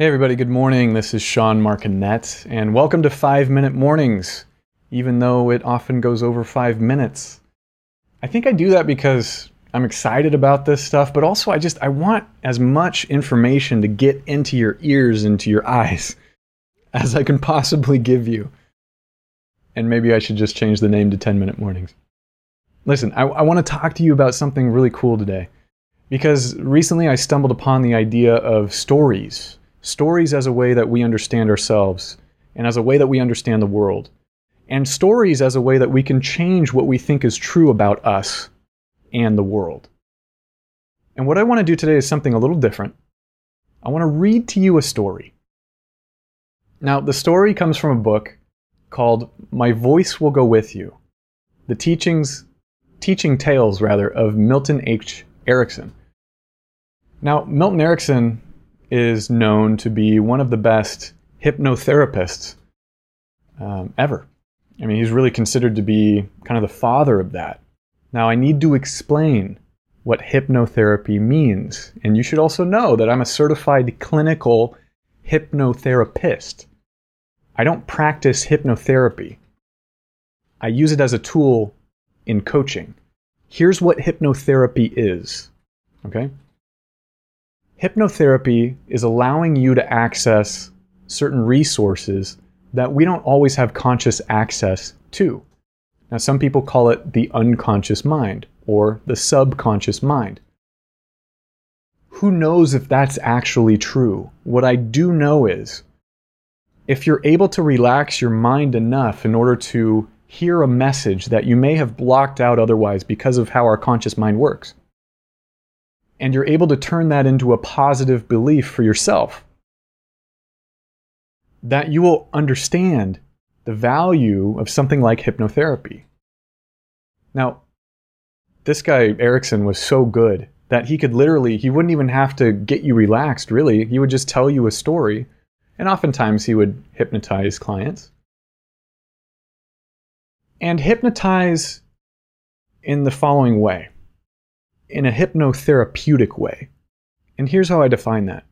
Hey, everybody, good morning. This is Sean Markinet, and welcome to Five Minute Mornings, even though it often goes over five minutes. I think I do that because I'm excited about this stuff, but also I just I want as much information to get into your ears and to your eyes as I can possibly give you. And maybe I should just change the name to 10 Minute Mornings. Listen, I, I want to talk to you about something really cool today because recently I stumbled upon the idea of stories stories as a way that we understand ourselves and as a way that we understand the world, and stories as a way that we can change what we think is true about us and the world. And what I want to do today is something a little different. I want to read to you a story. Now, the story comes from a book called My Voice Will Go With You The Teachings, Teaching Tales, rather, of Milton H. Erickson. Now, Milton Erickson is known to be one of the best hypnotherapists um, ever. I mean, he's really considered to be kind of the father of that. Now, I need to explain what hypnotherapy means. And you should also know that I'm a certified clinical hypnotherapist. I don't practice hypnotherapy, I use it as a tool in coaching. Here's what hypnotherapy is. Okay? Hypnotherapy is allowing you to access certain resources that we don't always have conscious access to. Now, some people call it the unconscious mind or the subconscious mind. Who knows if that's actually true? What I do know is if you're able to relax your mind enough in order to hear a message that you may have blocked out otherwise because of how our conscious mind works, and you're able to turn that into a positive belief for yourself, that you will understand the value of something like hypnotherapy. Now, this guy, Erickson, was so good that he could literally, he wouldn't even have to get you relaxed, really. He would just tell you a story, and oftentimes he would hypnotize clients. And hypnotize in the following way in a hypnotherapeutic way. And here's how I define that.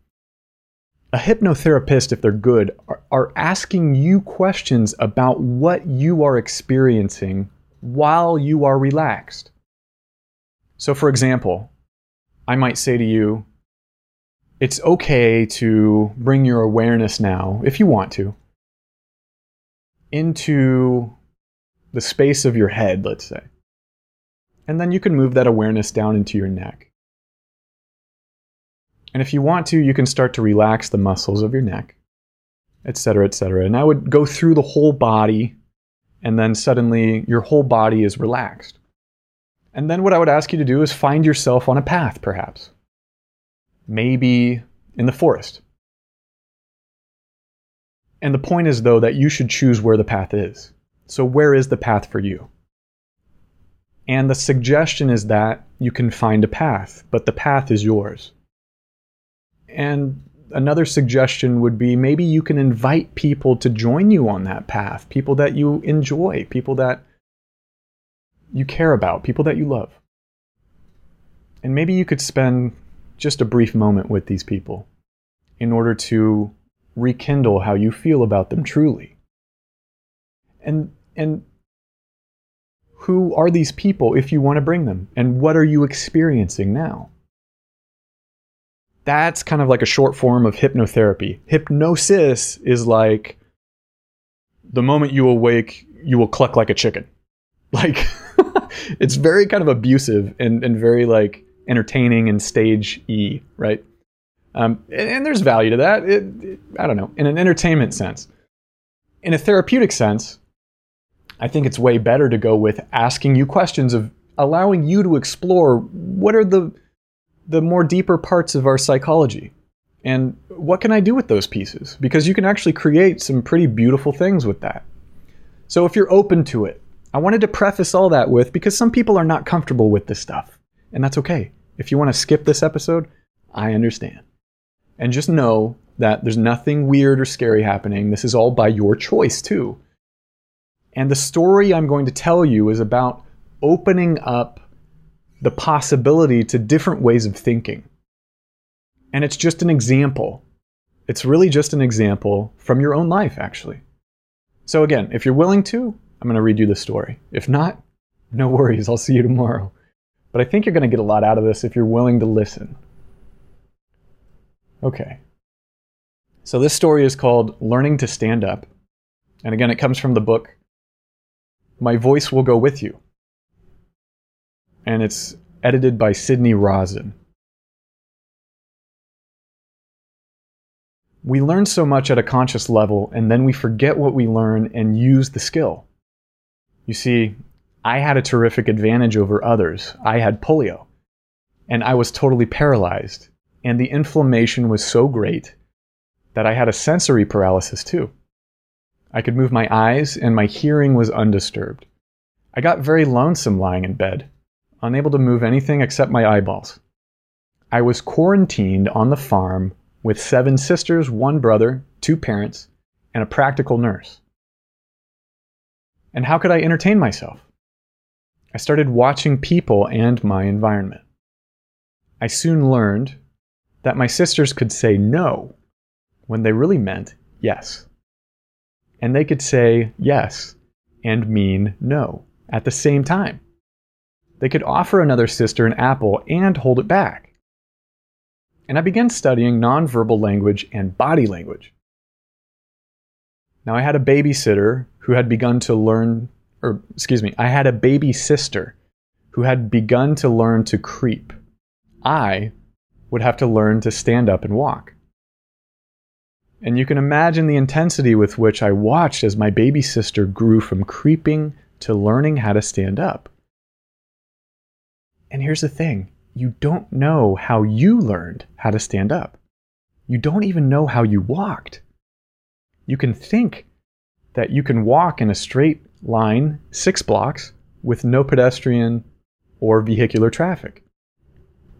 A hypnotherapist, if they're good, are, are, asking you questions about what you are experiencing while you are relaxed. So, for example, I might say to you, it's okay to bring your awareness now, if you want to, into the space of your head, let's say. And then you can move that awareness down into your neck. And if you want to, you can start to relax the muscles of your neck, etc., etc. And I would go through the whole body, and then suddenly your whole body is relaxed. And then what I would ask you to do is find yourself on a path, perhaps. Maybe in the forest. And the point is, though, that you should choose where the path is. So, where is the path for you? And the suggestion is that you can find a path, but the path is yours. And another suggestion would be maybe you can invite people to join you on that path, people that you enjoy, people that you care about, people that you love. And maybe you could spend just a brief moment with these people in order to rekindle how you feel about them truly. And and who are these people if you want to bring them? And what are you experiencing now? That's kind of like a short form of hypnotherapy. Hypnosis is like the moment you awake, you will cluck like a chicken. Like, it's very kind of abusive and, and very like entertaining and stage E, right? Um, and, and, there's value to that. It, it, I don't know, in an entertainment sense. In a therapeutic sense, I think it's way better to go with asking you questions of allowing you to explore what are the the more deeper parts of our psychology and what can I do with those pieces because you can actually create some pretty beautiful things with that. So if you're open to it, I wanted to preface all that with because some people are not comfortable with this stuff and that's okay. If you want to skip this episode, I understand. And just know that there's nothing weird or scary happening. This is all by your choice too. And the story I'm going to tell you is about opening up the possibility to different ways of thinking. And it's just an example. It's really just an example from your own life, actually. So, again, if you're willing to, I'm going to read you the story. If not, no worries, I'll see you tomorrow. But I think you're going to get a lot out of this if you're willing to listen. Okay. So, this story is called Learning to Stand Up. And again, it comes from the book My Voice Will Go With You. And it's edited by Sidney Rosen. We learn so much at a conscious level, and then we forget what we learn and use the skill. You see, I had a terrific advantage over others. I had polio, and I was totally paralyzed, and the inflammation was so great that I had a sensory paralysis too. I could move my eyes, and my hearing was undisturbed. I got very lonesome lying in bed, unable to move anything except my eyeballs. I was quarantined on the farm with seven sisters, one brother, two parents, and a practical nurse. And how could I entertain myself? I started watching people and my environment. I soon learned that my sisters could say no when they really meant yes. And they could say yes and mean no at the same time. They could offer another sister an apple and hold it back and I began studying nonverbal language and body language. Now, I had a babysitter who had begun to learn, or excuse me, I had a baby sister who had begun to learn to creep. I would have to learn to stand up and walk. And you can imagine the intensity with which I watched as my baby sister grew from creeping to learning how to stand up. And here's the thing you don't know how you learned how to stand up. You don't even know how you walked. You can think that you can walk in a straight line six blocks with no pedestrian or vehicular traffic.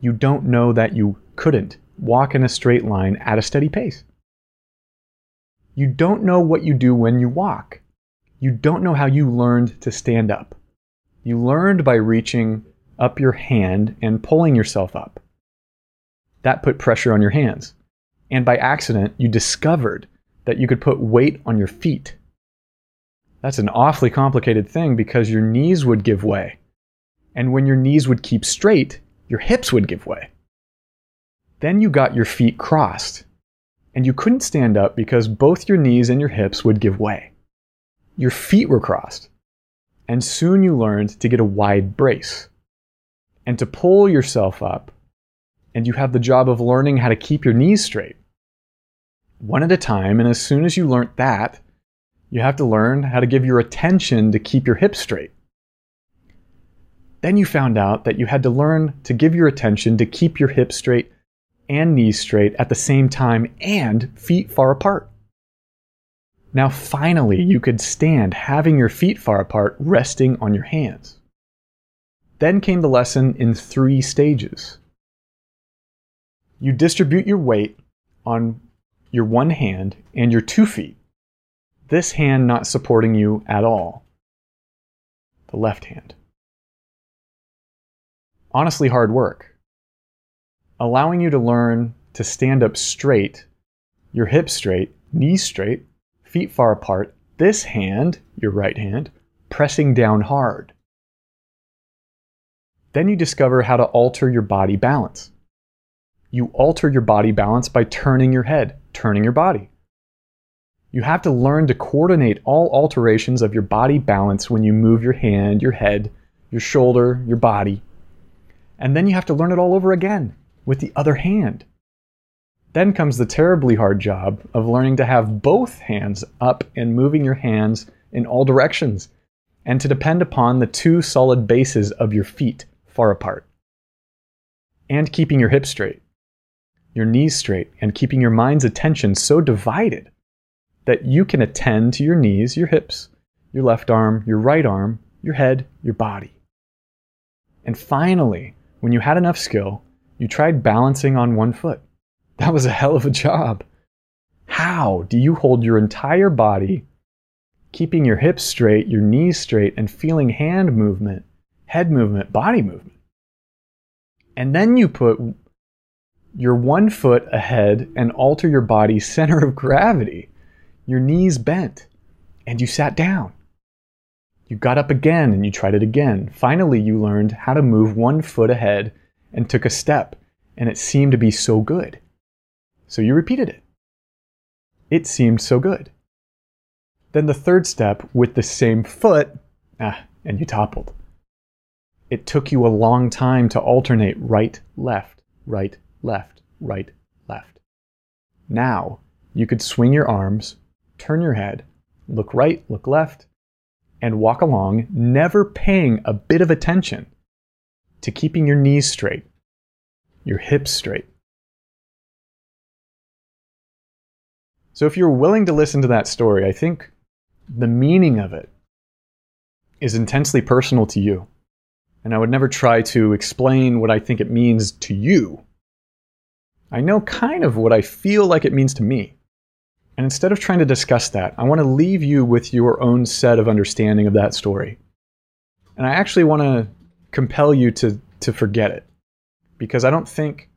You don't know that you couldn't walk in a straight line at a steady pace. You don't know what you do when you walk. You don't know how you learned to stand up. You learned by reaching up your hand and pulling yourself up. That put pressure on your hands. And by accident, you discovered that you could put weight on your feet. That's an awfully complicated thing because your knees would give way. And when your knees would keep straight, your hips would give way. Then you got your feet crossed. And you couldn't stand up because both your knees and your hips would give way. Your feet were crossed. And soon you learned to get a wide brace and to pull yourself up. And you have the job of learning how to keep your knees straight. One at a time, and as soon as you learn that, you have to learn how to give your attention to keep your hips straight. Then you found out that you had to learn to give your attention to keep your hips straight and knees straight at the same time and feet far apart. Now, finally, you could stand having your feet far apart, resting on your hands. Then came the lesson in three stages. You distribute your weight on your one hand and your two feet, this hand not supporting you at all, the left hand. Honestly, hard work. Allowing you to learn to stand up straight, your hips straight, knees straight, feet far apart, this hand, your right hand, pressing down hard. Then you discover how to alter your body balance. You alter your body balance by turning your head, turning your body. You have to learn to coordinate all alterations of your body balance when you move your hand, your head, your shoulder, your body. And then you have to learn it all over again with the other hand. Then comes the terribly hard job of learning to have both hands up and moving your hands in all directions, and to depend upon the two solid bases of your feet far apart. And keeping your hips straight, your knees straight, and keeping your mind's attention so divided that you can attend to your knees, your hips, your left arm, your right arm, your head, your body. And finally, when you had enough skill, you tried balancing on one foot. That was a hell of a job. How do you hold your entire body, keeping your hips straight, your knees straight, and feeling hand movement head movement, body movement. And then you put you're one foot ahead and alter your body's center of gravity. Your knees bent, and you sat down. You got up again and you tried it again. Finally, you learned how to move one foot ahead and took a step, and it seemed to be so good. So you repeated it. It seemed so good. Then the third step with the same foot, ah, and you toppled. It took you a long time to alternate right, left, right, left, right, left. Now you could swing your arms, turn your head, look right, look left, and walk along, never paying a bit of attention to keeping your knees straight, your hips straight. So, if you're willing to listen to that story, I think the meaning of it is intensely personal to you. And I would never try to explain what I think it means to you. I know kind of what I feel like it means to me. And instead of trying to discuss that, I want to leave you with your own set of understanding of that story. And I actually want to compel you to, to forget it. Because I don't think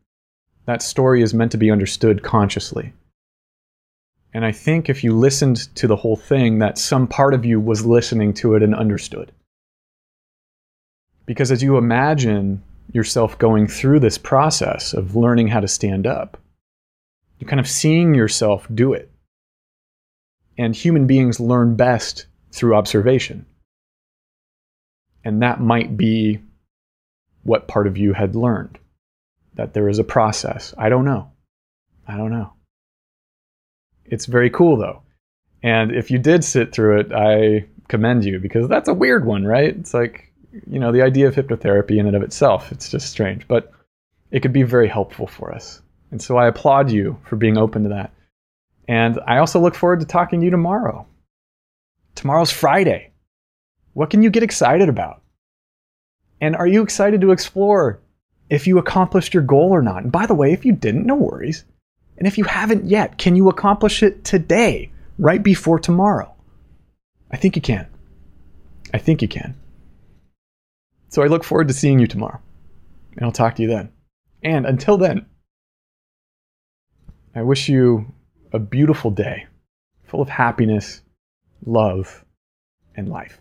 that story is meant to be understood consciously. And I think if you listened to the whole thing, that some part of you was listening to it and understood. Because as you imagine yourself going through this process of learning how to stand up, you're kind of seeing yourself do it. And human beings learn best through observation. And that might be what part of you had learned that there is a process. I don't know. I don't know. It's very cool though. And if you did sit through it, I commend you because that's a weird one, right? It's like, you know, the idea of hypnotherapy in and of itself, it's just strange, but it could be very helpful for us. And so I applaud you for being open to that. And I also look forward to talking to you tomorrow. Tomorrow's Friday. What can you get excited about? And are you excited to explore if you accomplished your goal or not? And by the way, if you didn't, no worries. And if you haven't yet, can you accomplish it today, right before tomorrow? I think you can. I think you can. So I look forward to seeing you tomorrow. And I'll talk to you then. And until then, I wish you a beautiful day full of happiness, love, and life.